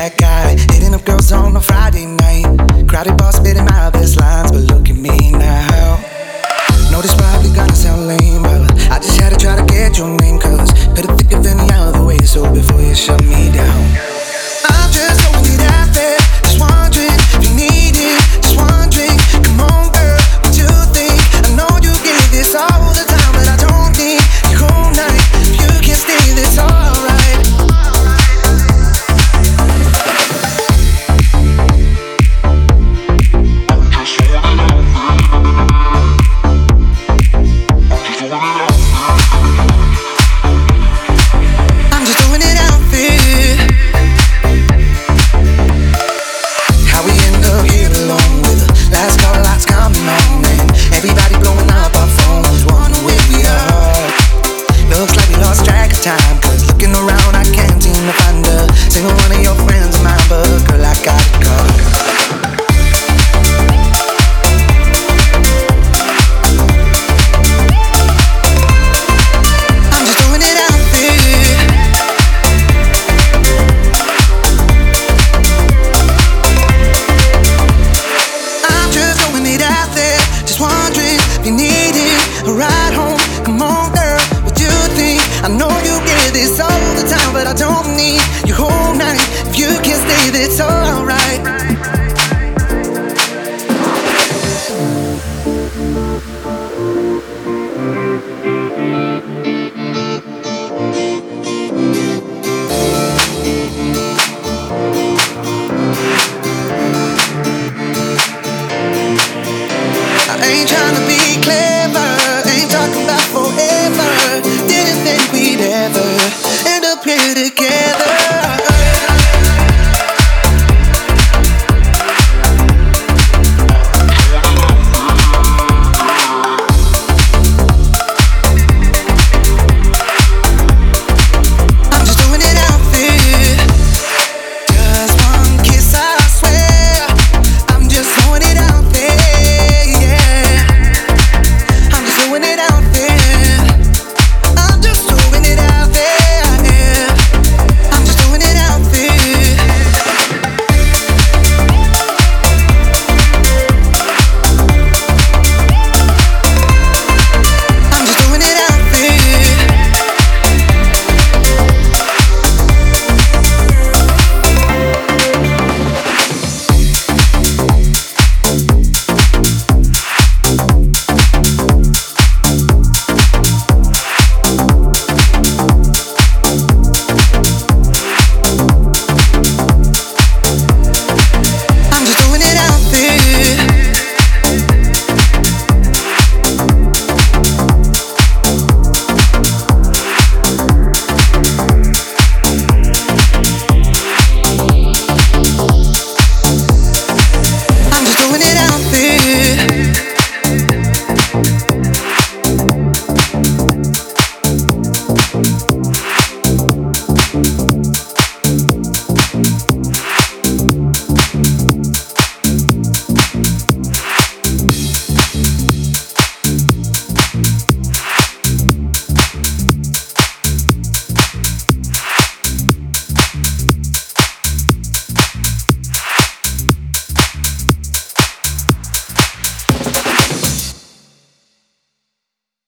that guy. Hitting up girls on a Friday night. Crowded bar spitting my best lines, but look at me now. Know this probably gonna sound lame, but I just had to try to get your name, cause better think of any other way, so before you shut me down. I just hoping that. Cause looking around, I can't seem to find her. single one of your friends. get it, get